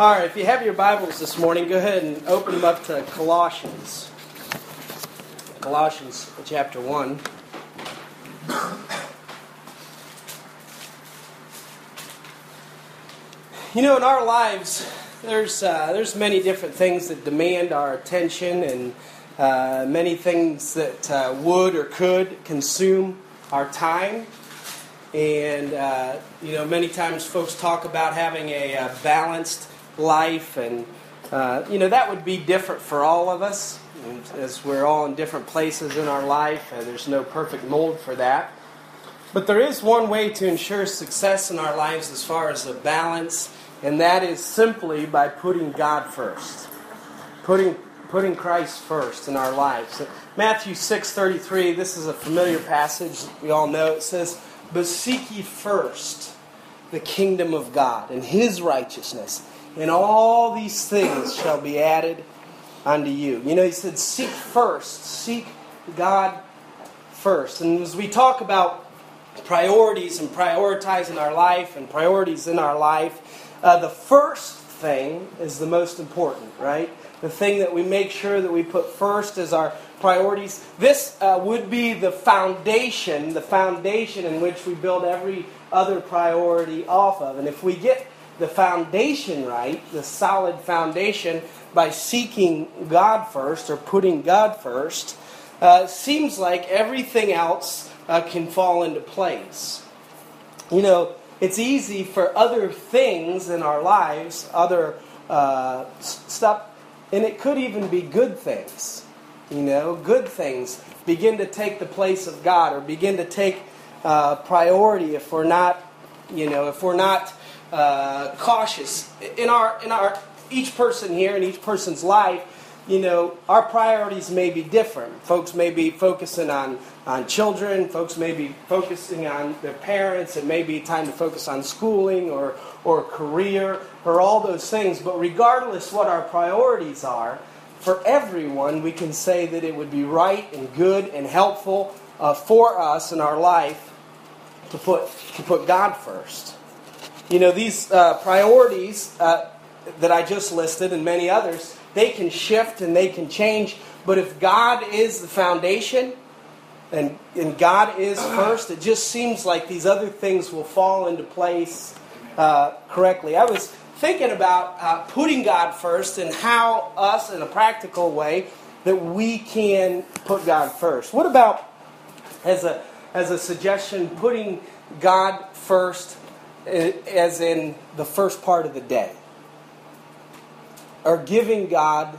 All right, if you have your Bibles this morning, go ahead and open them up to Colossians. Colossians chapter 1. You know, in our lives, there's, uh, there's many different things that demand our attention and uh, many things that uh, would or could consume our time. And, uh, you know, many times folks talk about having a, a balanced life, and, uh, you know, that would be different for all of us, as we're all in different places in our life, and there's no perfect mold for that. But there is one way to ensure success in our lives as far as a balance, and that is simply by putting God first. Putting, putting Christ first in our lives. Matthew 6.33, this is a familiar passage we all know. It says, But seek ye first the kingdom of God and his righteousness, and all these things shall be added unto you. You know, he said, seek first, seek God first. And as we talk about priorities and prioritizing our life and priorities in our life, uh, the first thing is the most important, right? The thing that we make sure that we put first is our priorities. This uh, would be the foundation, the foundation in which we build every other priority off of. And if we get the foundation right, the solid foundation, by seeking God first or putting God first, uh, seems like everything else uh, can fall into place. You know, it's easy for other things in our lives, other uh, stuff, and it could even be good things. You know, good things begin to take the place of God or begin to take uh, priority if we're not, you know, if we're not uh, cautious in our in our each person here in each person's life. You know, our priorities may be different. Folks may be focusing on on children. Folks may be focusing on their parents. It may be time to focus on schooling or or career or all those things. But regardless what our priorities are, for everyone, we can say that it would be right and good and helpful uh, for us in our life to put to put God first. You know, these uh, priorities uh, that I just listed and many others, they can shift and they can change. But if God is the foundation and, and God is first, it just seems like these other things will fall into place uh, correctly. I was thinking about uh, putting God first and how us, in a practical way, that we can put God first. What about, as a, as a suggestion, putting God first as in the first part of the day. Or giving God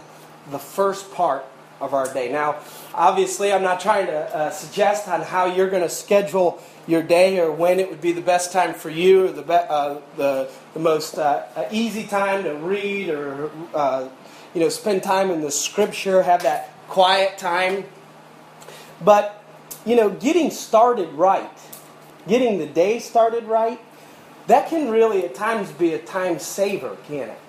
the first part of our day. Now, obviously, I'm not trying to uh, suggest on how you're going to schedule your day or when it would be the best time for you or the, be- uh, the, the most uh, easy time to read or uh, you know spend time in the scripture, have that quiet time. But you know, getting started right, getting the day started right, that can really at times be a time saver, can it?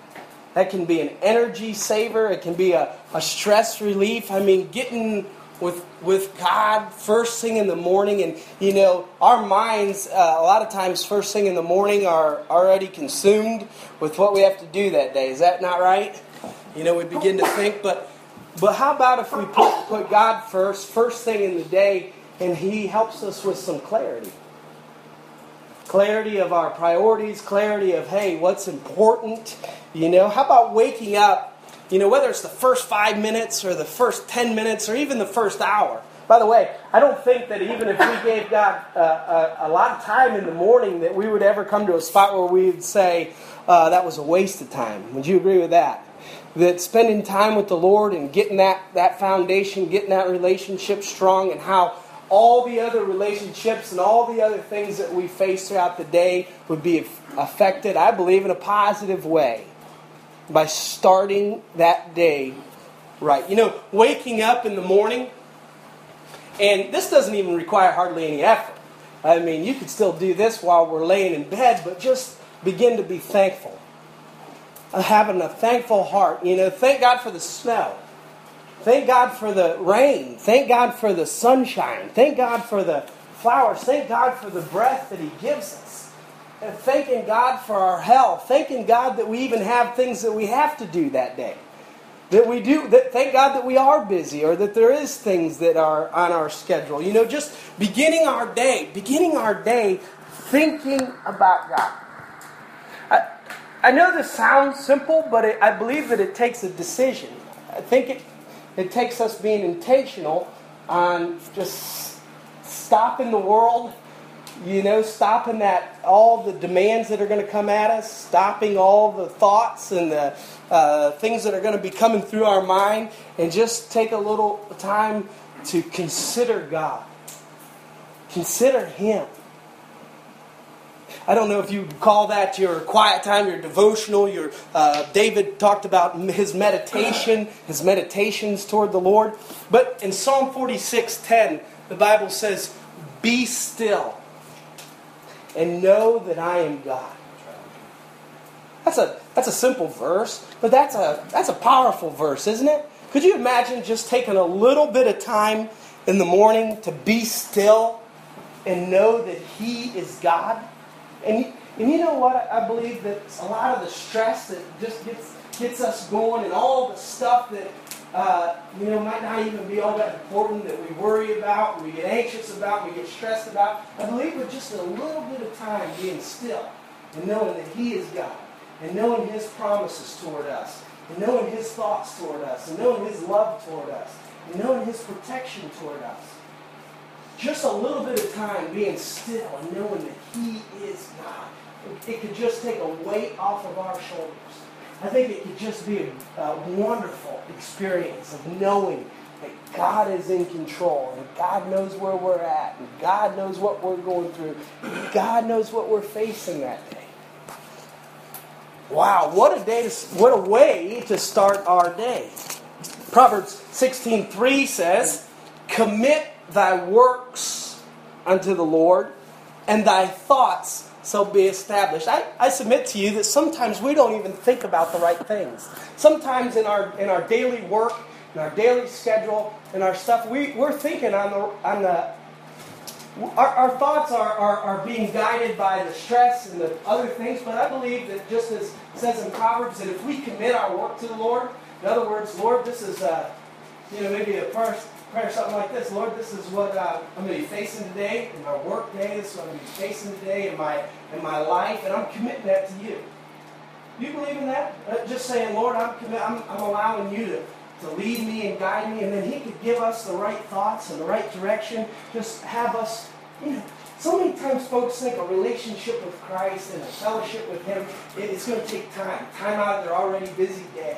That can be an energy saver. It can be a, a stress relief. I mean, getting with with God first thing in the morning, and you know, our minds uh, a lot of times first thing in the morning are already consumed with what we have to do that day. Is that not right? You know, we begin to think, but but how about if we put put God first, first thing in the day, and He helps us with some clarity clarity of our priorities, clarity of, hey, what's important. You know, how about waking up, you know, whether it's the first five minutes or the first 10 minutes or even the first hour. By the way, I don't think that even if we gave God uh, a, a, lot of time in the morning, that we would ever come to a spot where we would say uh, that was a waste of time. Would you agree with that? That spending time with the Lord and getting that, that foundation, getting that relationship strong, and how all the other relationships and all the other things that we face throughout the day would be affected, I believe, in a positive way by starting that day right. You know, waking up in the morning, and this doesn't even require hardly any effort. I mean, you could still do this while we're laying in bed, but just begin to be thankful. Having a thankful heart. You know, thank God for the snow. Thank God for the rain. Thank God for the sunshine. Thank God for the flowers. Thank God for the breath that He gives us. And thanking God for our health, thanking God that we even have things that we have to do that day. That we do, that thank God that we are busy or that there is things that are on our schedule. You know, just beginning our day, beginning our day thinking about God. I, I know this sounds simple, but it, I believe that it takes a decision. I think it, it takes us being intentional on just stopping the world you know, stopping that all the demands that are going to come at us, stopping all the thoughts and the uh, things that are going to be coming through our mind, and just take a little time to consider God. Consider Him. I don't know if you call that your quiet time, your devotional. Your uh, David talked about his meditation, his meditations toward the Lord. But in Psalm forty-six ten, the Bible says, "Be still." and know that I am God. That's a, that's a simple verse, but that's a, that's a powerful verse, isn't it? Could you imagine just taking a little bit of time in the morning to be still and know that He is God? And, and you know what? I believe that a lot of the stress that just gets, gets us going and all the stuff that uh, you know, might not even be all that important that we worry about, we get anxious about, we get stressed about. I believe with just a little bit of time being still and knowing that He is God and knowing His promises toward us and knowing His thoughts toward us and knowing His love toward us and knowing His protection toward us. Just a little bit of time being still and knowing that He is God. It could just take a weight off of our shoulders. I think it could just be a, a wonderful experience of knowing that God is in control and God knows where we're at and God knows what we're going through. God knows what we're facing that day. Wow, what a day to, what a way to start our day. Proverbs 16:3 says, "Commit thy works unto the Lord, and thy thoughts shall be established. I, I submit to you that sometimes we don't even think about the right things. Sometimes in our in our daily work, in our daily schedule, in our stuff, we, we're thinking on the on the our, our thoughts are, are, are being guided by the stress and the other things, but I believe that just as it says in Proverbs, that if we commit our work to the Lord, in other words, Lord, this is uh, you know maybe a first prayer something like this Lord, this is what uh, I'm going to be facing today in my work day. This is what I'm going to be facing today in my, in my life, and I'm committing that to you. You believe in that? Uh, just saying, Lord, I'm, commi- I'm, I'm allowing you to, to lead me and guide me, and then He could give us the right thoughts and the right direction. Just have us, you know. So many times folks think a relationship with Christ and a fellowship with Him, it's going to take time. Time out of their already busy day.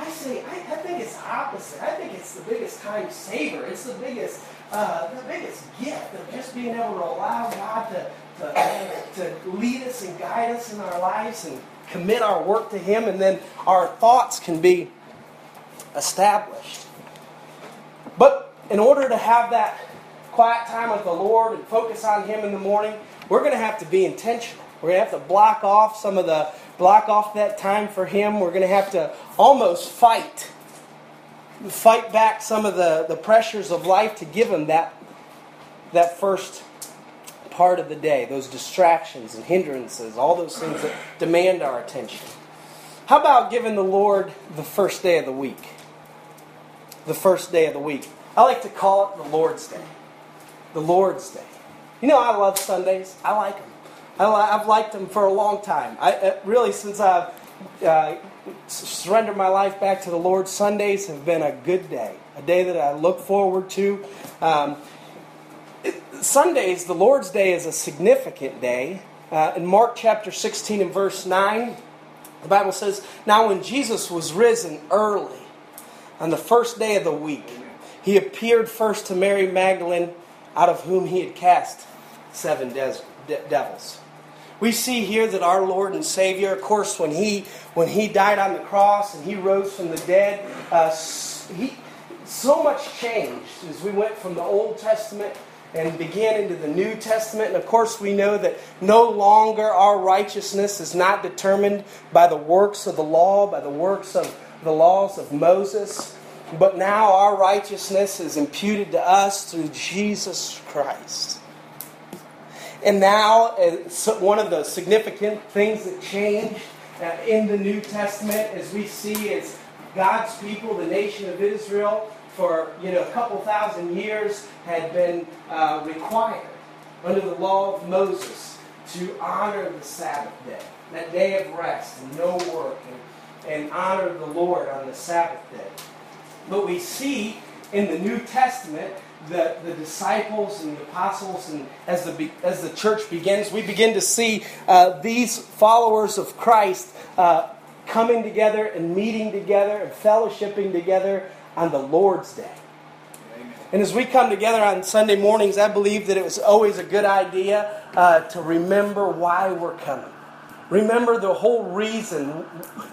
I say, I, I think it's opposite. I think it's the biggest time saver. It's the biggest, uh, the biggest gift of just being able to allow God to, to, to lead us and guide us in our lives and commit our work to Him, and then our thoughts can be established. But in order to have that quiet time with the Lord and focus on Him in the morning, we're going to have to be intentional. We're going to have to block off some of the block off that time for Him. We're going to have to almost fight. Fight back some of the, the pressures of life to give Him that, that first part of the day, those distractions and hindrances, all those things that demand our attention. How about giving the Lord the first day of the week? The first day of the week. I like to call it the Lord's Day. The Lord's Day. You know, I love Sundays. I like them. I, have liked them for a long time. I, uh, really, since I've uh, surrendered my life back to the Lord, Sundays have been a good day, a day that I look forward to. Um, Sundays, the Lord's Day, is a significant day. Uh, in Mark chapter 16 and verse 9, the Bible says, Now when Jesus was risen early on the first day of the week, he appeared first to Mary Magdalene, out of whom he had cast seven de- devils we see here that our Lord and Savior, of course, when he when he died on the cross and he rose from the dead, uh, he so much changed as we went from the Old Testament and began into the New Testament. And of course, we know that no longer our righteousness is not determined by the works of the law, by the works of the laws of Moses, but now our righteousness is imputed to us through Jesus Christ. And now, uh, one of the significant things that changed uh, in the New Testament, as we see, is God's people, the nation of Israel, for you know a couple thousand years had been uh, required under the law of Moses to honor the Sabbath day, that day of rest and no work, and, and honor the Lord on the Sabbath day. But we see in the New Testament the, the disciples and the apostles, and as the, as the church begins, we begin to see uh, these followers of Christ uh, coming together and meeting together and fellowshipping together on the Lord's Day. And as we come together on Sunday mornings, I believe that it was always a good idea uh, to remember why we're coming. Remember the whole reason,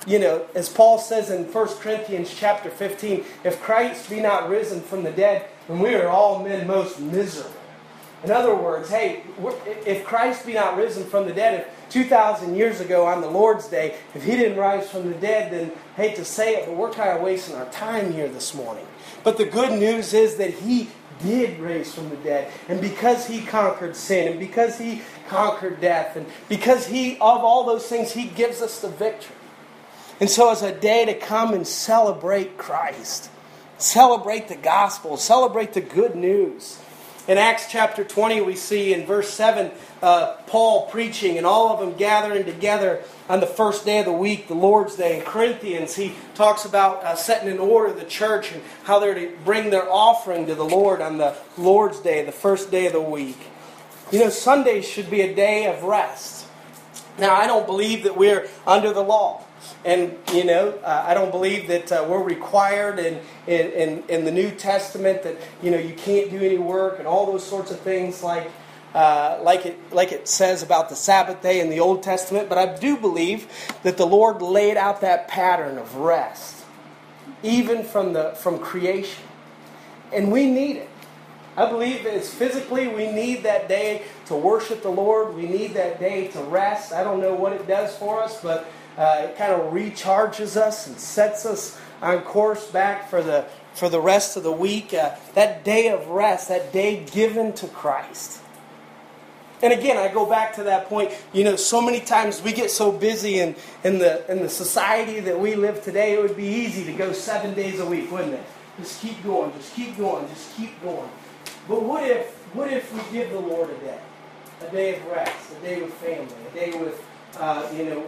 you know, as Paul says in 1 Corinthians chapter 15, if Christ be not risen from the dead, then we are all men most miserable. In other words, hey, if Christ be not risen from the dead, if 2,000 years ago on the Lord's Day, if he didn't rise from the dead, then hate to say it, but we're kind of wasting our time here this morning. But the good news is that he did raise from the dead. And because he conquered sin, and because he conquered death, and because he, of all those things, he gives us the victory. And so it's a day to come and celebrate Christ, celebrate the gospel, celebrate the good news. In Acts chapter 20, we see in verse 7 uh, Paul preaching and all of them gathering together on the first day of the week, the Lord's Day. In Corinthians, he talks about uh, setting in order the church and how they're to bring their offering to the Lord on the Lord's Day, the first day of the week. You know, Sunday should be a day of rest. Now, I don't believe that we're under the law. And, you know, uh, I don't believe that uh, we're required in, in, in, the New Testament that, you know, you can't do any work and all those sorts of things like, uh, like, it, like it says about the Sabbath day in the Old Testament. But I do believe that the Lord laid out that pattern of rest, even from, the, from creation. And we need it. I believe it's physically we need that day to worship the Lord. We need that day to rest. I don't know what it does for us, but uh, it kind of recharges us and sets us on course back for the for the rest of the week. Uh, that day of rest, that day given to Christ. And again, I go back to that point. You know, so many times we get so busy in, in the in the society that we live today. It would be easy to go seven days a week, wouldn't it? Just keep going, just keep going, just keep going. But what if what if we give the Lord a day, a day of rest, a day with family, a day with uh, you know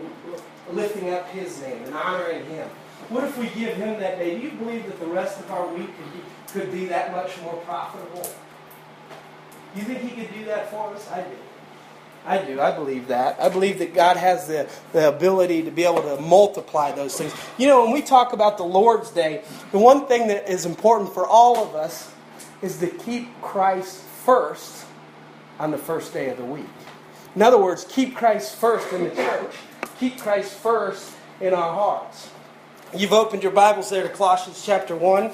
lifting up His name and honoring Him. What if we give Him that day? Do you believe that the rest of our week could be, could be that much more profitable? You think He could do that for us? I do. I do. I believe that. I believe that God has the, the ability to be able to multiply those things. You know, when we talk about the Lord's Day, the one thing that is important for all of us is to keep Christ first on the first day of the week. In other words, keep Christ first in the church keep Christ first in our hearts. You've opened your Bibles there to Colossians chapter 1.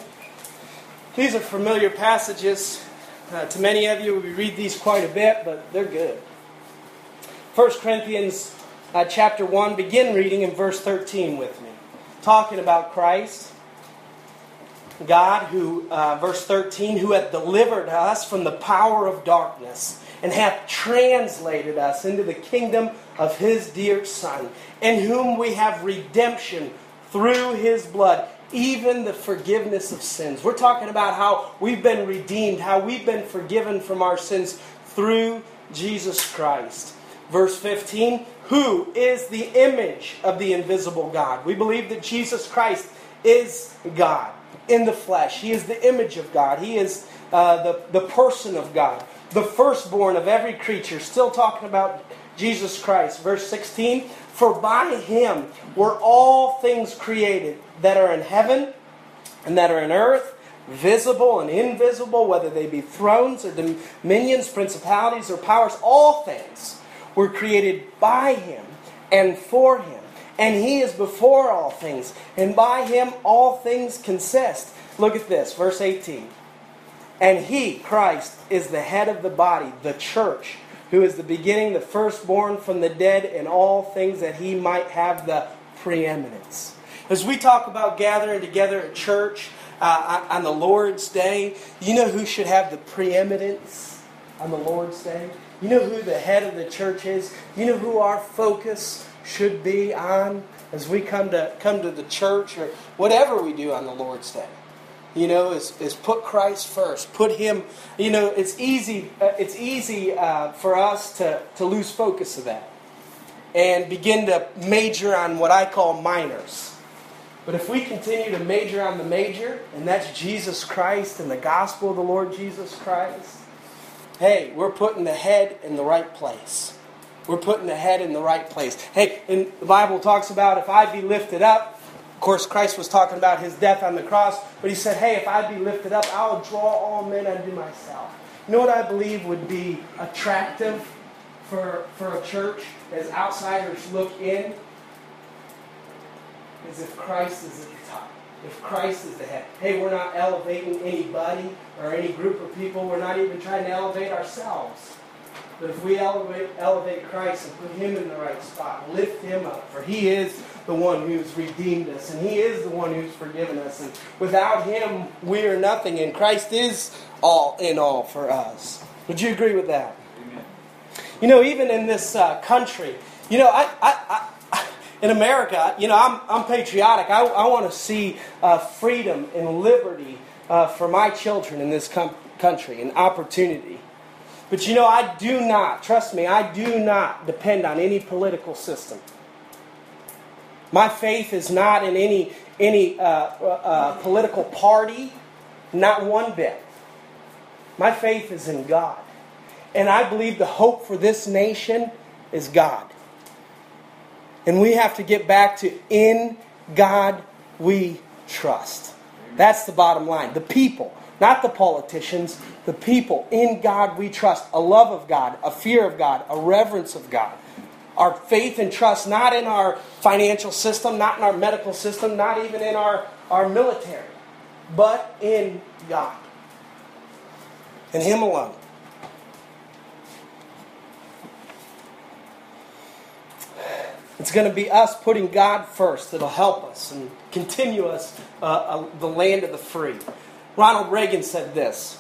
These are familiar passages. Uh, to many of you, we read these quite a bit, but they're good. 1 Corinthians uh, chapter 1, begin reading in verse 13 with me. Talking about Christ. God, who, uh, verse 13, who hath delivered us from the power of darkness and hath translated us into the kingdom of his dear Son, in whom we have redemption through his blood, even the forgiveness of sins. We're talking about how we've been redeemed, how we've been forgiven from our sins through Jesus Christ. Verse 15, who is the image of the invisible God? We believe that Jesus Christ is God in the flesh. He is the image of God. He is uh, the, the person of God the firstborn of every creature. Still talking about Jesus Christ. Verse 16 For by him were all things created that are in heaven and that are in earth, visible and invisible, whether they be thrones or dominions, principalities or powers. All things were created by him and for him. And he is before all things, and by him all things consist. Look at this, verse 18. And he, Christ, is the head of the body, the church, who is the beginning, the firstborn from the dead, in all things that he might have the preeminence. As we talk about gathering together at church uh, on the Lord's Day, you know who should have the preeminence on the Lord's Day? You know who the head of the church is? You know who our focus should be on as we come to come to the church or whatever we do on the Lord's Day? You know, is, is put Christ first. Put Him. You know, it's easy. Uh, it's easy uh, for us to to lose focus of that and begin to major on what I call minors. But if we continue to major on the major, and that's Jesus Christ and the gospel of the Lord Jesus Christ, hey, we're putting the head in the right place. We're putting the head in the right place. Hey, and the Bible talks about if I be lifted up, of course, Christ was talking about his death on the cross, but he said, hey, if I be lifted up, I'll draw all men unto myself. You know what I believe would be attractive for, for a church as outsiders look in is if Christ is at the top. If Christ is the head. Hey, we're not elevating anybody or any group of people. We're not even trying to elevate ourselves. But if we elevate, elevate Christ and put Him in the right spot, lift Him up, for He is the one who's redeemed us, and He is the one who's forgiven us. And without Him, we are nothing, and Christ is all in all for us. Would you agree with that? You know, even in this uh, country, you know, I, I, I, in America, you know, I'm, I'm patriotic. I, I want to see uh, freedom and liberty uh, for my children in this com- country and opportunity. But you know, I do not, trust me, I do not depend on any political system. My faith is not in any, any uh, uh, political party, not one bit. My faith is in God. And I believe the hope for this nation is God. And we have to get back to in God we trust. That's the bottom line. The people, not the politicians, the people. In God we trust. A love of God, a fear of God, a reverence of God. Our faith and trust not in our financial system, not in our medical system, not even in our, our military, but in God. In Him alone. It's going to be us putting God first that'll help us and continue us uh, uh, the land of the free. Ronald Reagan said this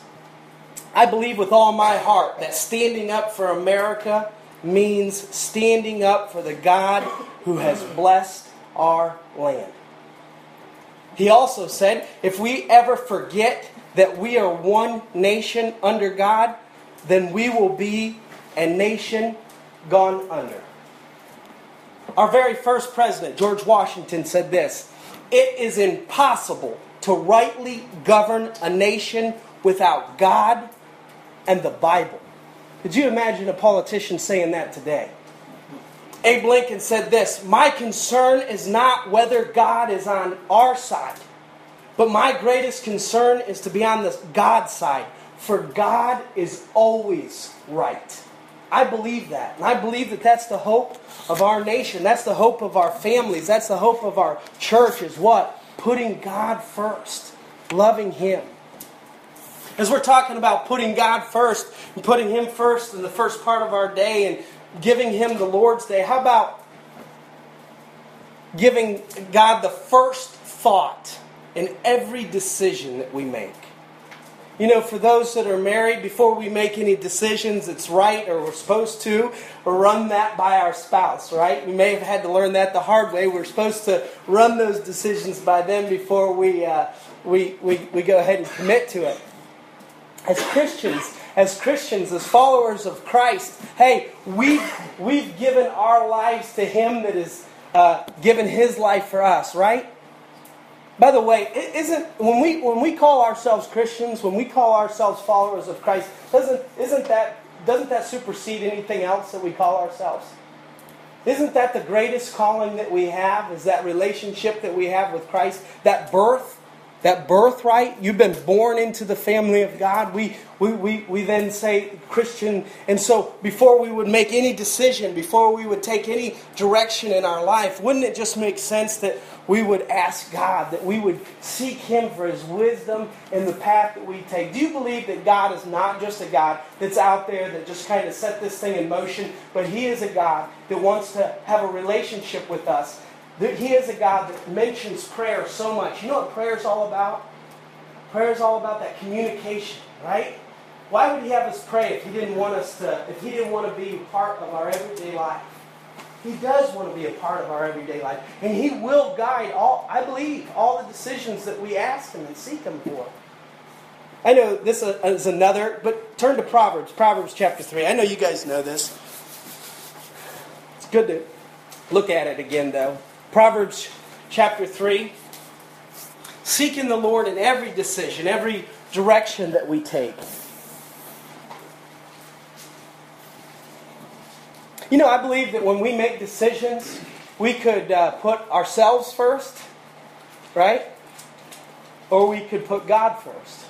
I believe with all my heart that standing up for America means standing up for the God who has blessed our land. He also said, if we ever forget that we are one nation under God, then we will be a nation gone under. Our very first president, George Washington, said this It is impossible to rightly govern a nation without God and the Bible. Could you imagine a politician saying that today? Abe Lincoln said this My concern is not whether God is on our side, but my greatest concern is to be on the God side, for God is always right. I believe that. And I believe that that's the hope of our nation. That's the hope of our families. That's the hope of our church is what? Putting God first, loving Him. As we're talking about putting God first and putting Him first in the first part of our day and giving Him the Lord's Day, how about giving God the first thought in every decision that we make? You know, for those that are married, before we make any decisions, it's right or we're supposed to run that by our spouse, right? We may have had to learn that the hard way. We're supposed to run those decisions by them before we, uh, we, we, we go ahead and commit to it. As Christians, as Christians, as followers of Christ, hey, we've, we've given our lives to Him that has uh, given His life for us, right? By the way, isn't when we when we call ourselves Christians, when we call ourselves followers of Christ, doesn't isn't that doesn't that supersede anything else that we call ourselves? Isn't that the greatest calling that we have? Is that relationship that we have with Christ, that birth, that birthright? You've been born into the family of God. We we, we, we then say Christian. And so before we would make any decision, before we would take any direction in our life, wouldn't it just make sense that we would ask God, that we would seek Him for His wisdom in the path that we take. Do you believe that God is not just a God that's out there that just kind of set this thing in motion, but He is a God that wants to have a relationship with us? He is a God that mentions prayer so much. You know what prayer is all about? Prayer is all about that communication, right? why would He have us pray if He didn't want us to, if He didn't want to be part of our everyday life? He does want to be a part of our everyday life. And He will guide all, I believe, all the decisions that we ask Him and seek Him for. I know this is another, but turn to Proverbs, Proverbs chapter 3. I know you guys know this. It's good to look at it again, though. Proverbs chapter 3. Seeking the Lord in every decision, every direction that we take. You know, I believe that when we make decisions, we could uh, put ourselves first, right? Or we could put God first.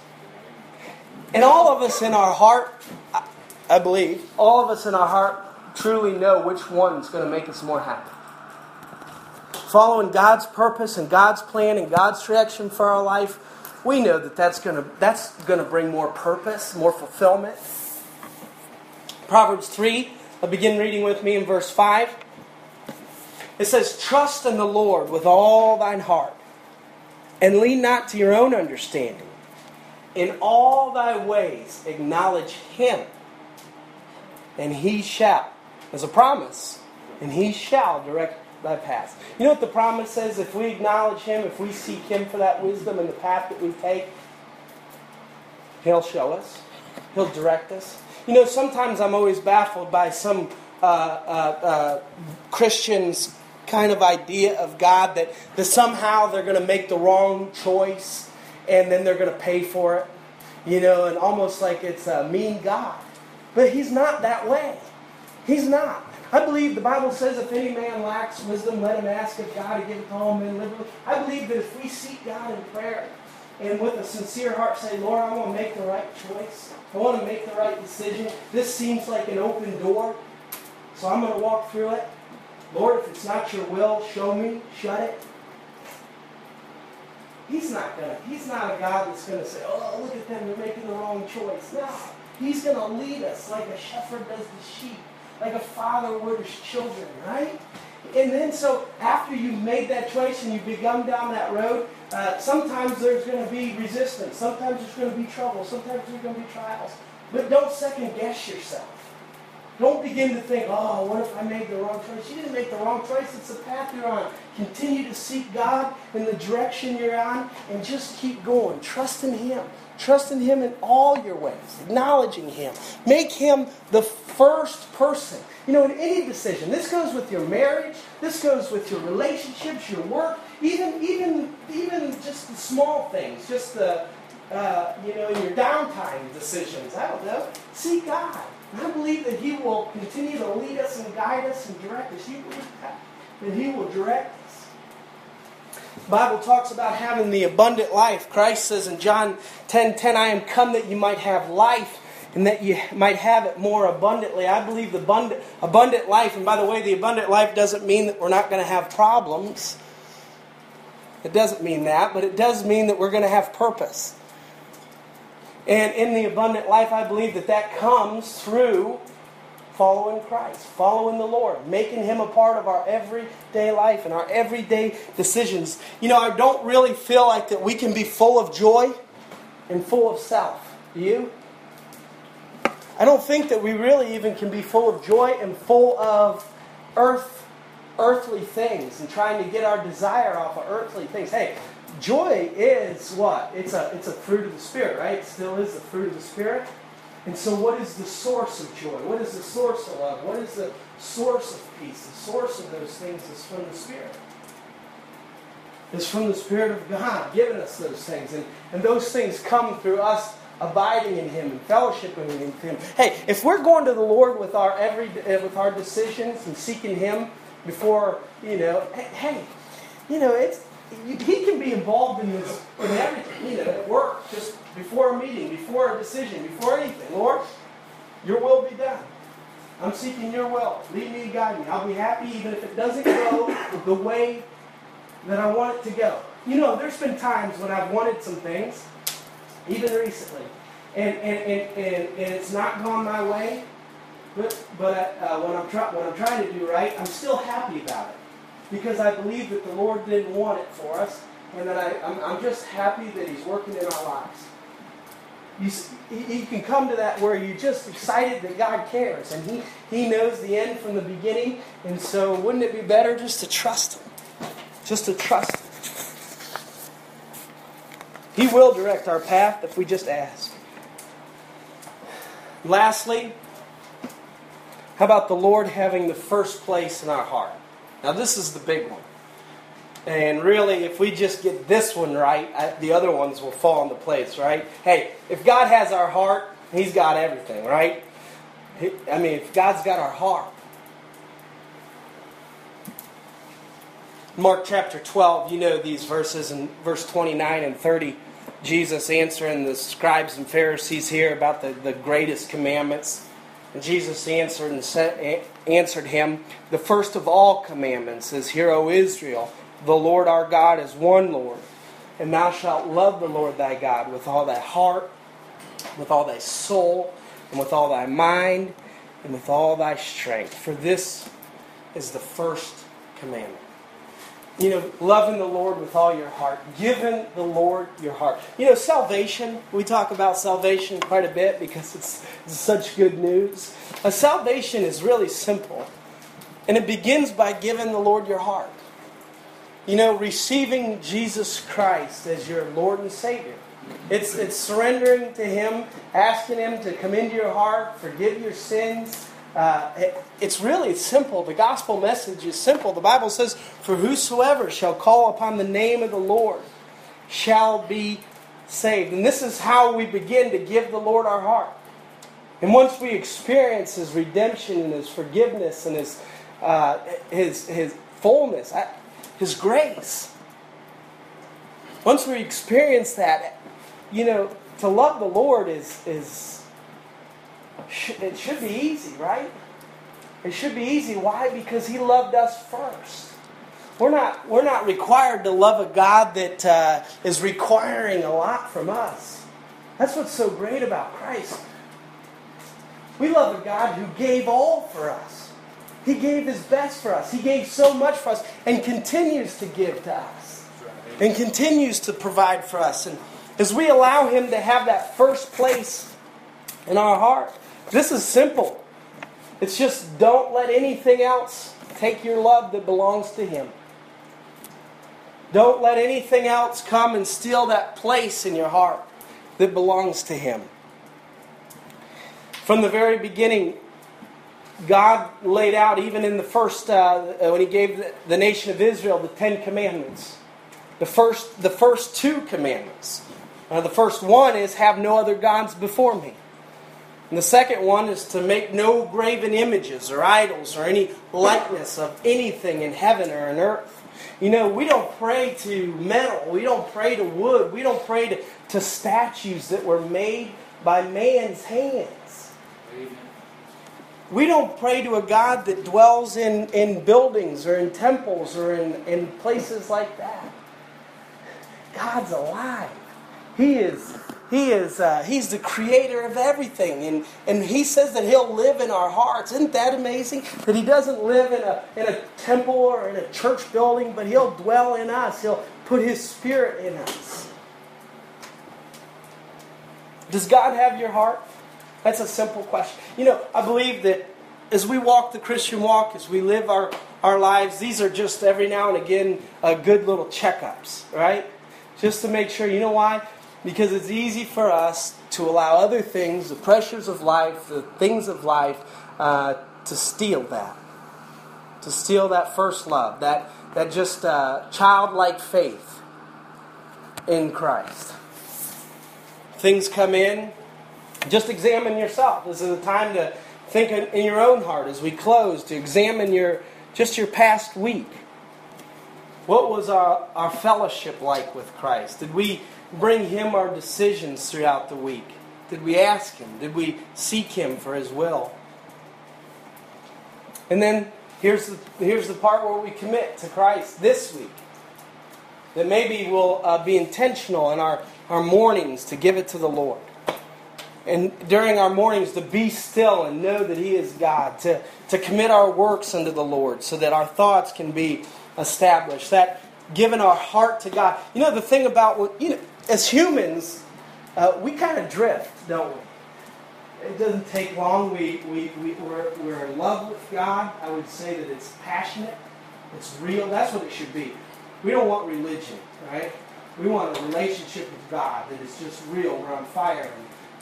And all of us in our heart, I believe, all of us in our heart truly know which one's going to make us more happy. Following God's purpose and God's plan and God's direction for our life, we know that that's going to, that's going to bring more purpose, more fulfillment. Proverbs 3 I'll begin reading with me in verse 5. It says, Trust in the Lord with all thine heart, and lean not to your own understanding. In all thy ways acknowledge him, and he shall. As a promise, and he shall direct thy path. You know what the promise says? If we acknowledge him, if we seek him for that wisdom and the path that we take, he'll show us, he'll direct us. You know, sometimes I'm always baffled by some uh, uh, uh, Christians' kind of idea of God that, that somehow they're going to make the wrong choice and then they're going to pay for it. You know, and almost like it's a mean God. But He's not that way. He's not. I believe the Bible says if any man lacks wisdom, let him ask of God to give it to all men liberally. I believe that if we seek God in prayer and with a sincere heart say, Lord, I want to make the right choice. I want to make the right decision. This seems like an open door, so I'm going to walk through it. Lord, if it's not your will, show me, shut it. He's not gonna. He's not a God that's gonna say, "Oh, look at them, they're making the wrong choice." No, He's gonna lead us like a shepherd does the sheep, like a father would his children, right? And then, so after you've made that choice and you've begun down that road, uh, sometimes there's going to be resistance. Sometimes there's going to be trouble. Sometimes there's going to be trials. But don't second guess yourself. Don't begin to think, oh, what if I made the wrong choice? You didn't make the wrong choice. It's the path you're on. Continue to seek God in the direction you're on and just keep going. Trust in Him. Trust in Him in all your ways, acknowledging Him. Make Him the first person. You know, in any decision, this goes with your marriage, this goes with your relationships, your work, even even even just the small things, just the uh, you know, your downtime decisions. I don't know. Seek God. I believe that He will continue to lead us and guide us and direct us. You believe that? That He will direct the Bible talks about having the abundant life. Christ says in John 10 10, I am come that you might have life and that you might have it more abundantly. I believe the abundant, abundant life, and by the way, the abundant life doesn't mean that we're not going to have problems. It doesn't mean that, but it does mean that we're going to have purpose. And in the abundant life, I believe that that comes through following Christ, following the Lord, making Him a part of our everyday life and our everyday decisions. You know, I don't really feel like that we can be full of joy and full of self. Do you? I don't think that we really even can be full of joy and full of earth, earthly things and trying to get our desire off of earthly things. Hey, joy is what? It's a it's a fruit of the spirit, right? It still is the fruit of the spirit. And so, what is the source of joy? What is the source of love? What is the source of peace? The source of those things is from the Spirit. It's from the Spirit of God giving us those things. And, and those things come through us abiding in Him and fellowshipping with Him. Hey, if we're going to the Lord with our every uh, with our decisions and seeking Him before, you know, hey, you know, it's he can be involved in this in everything, you know, at work, just before a meeting, before a decision, before anything. Lord, your will be done. I'm seeking your will. Lead me guide me. I'll be happy even if it doesn't go the way that I want it to go. You know, there's been times when I've wanted some things, even recently, and, and, and, and, and it's not gone my way, but, but uh, when, I'm try, when I'm trying to do right, I'm still happy about it because I believe that the Lord didn't want it for us, and that I, I'm, I'm just happy that He's working in our lives. you, you can come to that where you're just excited that God cares and he, he knows the end from the beginning. And so, wouldn't it be better just to trust Him? Just to trust Him. He will direct our path if we just ask. Lastly, how about the Lord having the first place in our heart? Now, this is the big one. And really, if we just get this one right, the other ones will fall into place, right? Hey, if God has our heart, He's got everything, right? I mean, if God's got our heart. Mark chapter 12, you know these verses in verse 29 and 30. Jesus answering the scribes and Pharisees here about the, the greatest commandments. And Jesus answered and said, answered him, The first of all commandments is, Hear, O Israel, the Lord our God is one Lord. And thou shalt love the Lord thy God with all thy heart, with all thy soul, and with all thy mind, and with all thy strength. For this is the first commandment. You know, loving the Lord with all your heart, giving the Lord your heart. You know, salvation, we talk about salvation quite a bit because it's, it's such good news. A salvation is really simple, and it begins by giving the Lord your heart. You know, receiving Jesus Christ as your Lord and Savior. It's, it's surrendering to Him, asking Him to come into your heart, forgive your sins. Uh, it, it's really simple. The gospel message is simple. The Bible says, For whosoever shall call upon the name of the Lord shall be saved. And this is how we begin to give the Lord our heart. And once we experience His redemption and His forgiveness and His, uh, his, his fullness, his grace. Once we experience that, you know, to love the Lord is, is it should be easy, right? It should be easy. Why? Because He loved us first. We're not, we're not required to love a God that uh, is requiring a lot from us. That's what's so great about Christ. We love a God who gave all for us. He gave His best for us. He gave so much for us and continues to give to us and continues to provide for us. And as we allow Him to have that first place in our heart, this is simple. It's just don't let anything else take your love that belongs to Him. Don't let anything else come and steal that place in your heart that belongs to Him. From the very beginning, God laid out, even in the first, uh, when He gave the, the nation of Israel the Ten Commandments. The first, the first two commandments. Uh, the first one is, Have no other gods before me. And the second one is to make no graven images or idols or any likeness of anything in heaven or in earth. You know, we don't pray to metal, we don't pray to wood, we don't pray to, to statues that were made by man's hands. Amen. We don't pray to a God that dwells in, in buildings or in temples or in, in places like that. God's alive. He is, he is, uh, he's the creator of everything. And, and he says that he'll live in our hearts. Isn't that amazing? That he doesn't live in a, in a temple or in a church building, but he'll dwell in us. He'll put his spirit in us. Does God have your heart? That's a simple question. You know, I believe that as we walk the Christian walk, as we live our, our lives, these are just every now and again a good little checkups, right? Just to make sure, you know why? Because it's easy for us to allow other things, the pressures of life, the things of life, uh, to steal that. To steal that first love, that, that just uh, childlike faith in Christ. Things come in, just examine yourself. This is a time to think in your own heart as we close, to examine your just your past week. What was our, our fellowship like with Christ? Did we bring Him our decisions throughout the week? Did we ask Him? Did we seek Him for His will? And then here's the, here's the part where we commit to Christ this week. That maybe we'll uh, be intentional in our, our mornings to give it to the Lord and during our mornings to be still and know that He is God, to, to commit our works unto the Lord so that our thoughts can be established, that giving our heart to God. You know, the thing about, what, you know, as humans, uh, we kind of drift, don't we? It doesn't take long. We, we, we, we're, we're in love with God. I would say that it's passionate, it's real. That's what it should be. We don't want religion, right? We want a relationship with God that is just real. We're on fire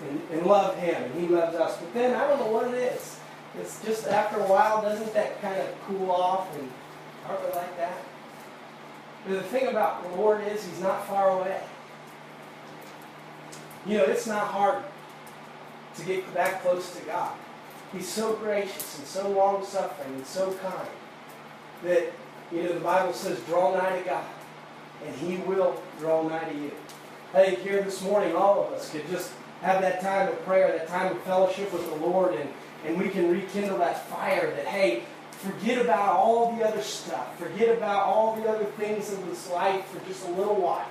and, and, and love Him, and He loves us. But then I don't know what it is. It's just after a while, doesn't that kind of cool off? And aren't we like that? But the thing about the Lord is, He's not far away. You know, it's not hard to get that close to God. He's so gracious and so long suffering and so kind that, you know, the Bible says, draw nigh to God, and He will draw nigh to you. I think here this morning, all of us could just have that time of prayer, that time of fellowship with the Lord, and, and we can rekindle that fire that, hey, forget about all the other stuff. Forget about all the other things in this life for just a little while.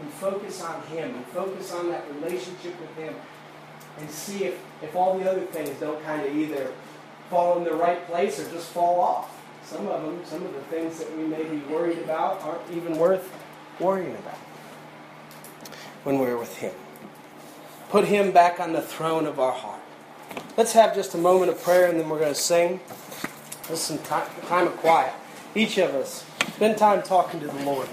And focus on Him and focus on that relationship with Him and see if, if all the other things don't kind of either fall in the right place or just fall off. Some of them, some of the things that we may be worried about aren't even worth worrying about when we're with Him. Put Him back on the throne of our heart. Let's have just a moment of prayer and then we're going to sing. Is some time, time of quiet. Each of us, spend time talking to the Lord.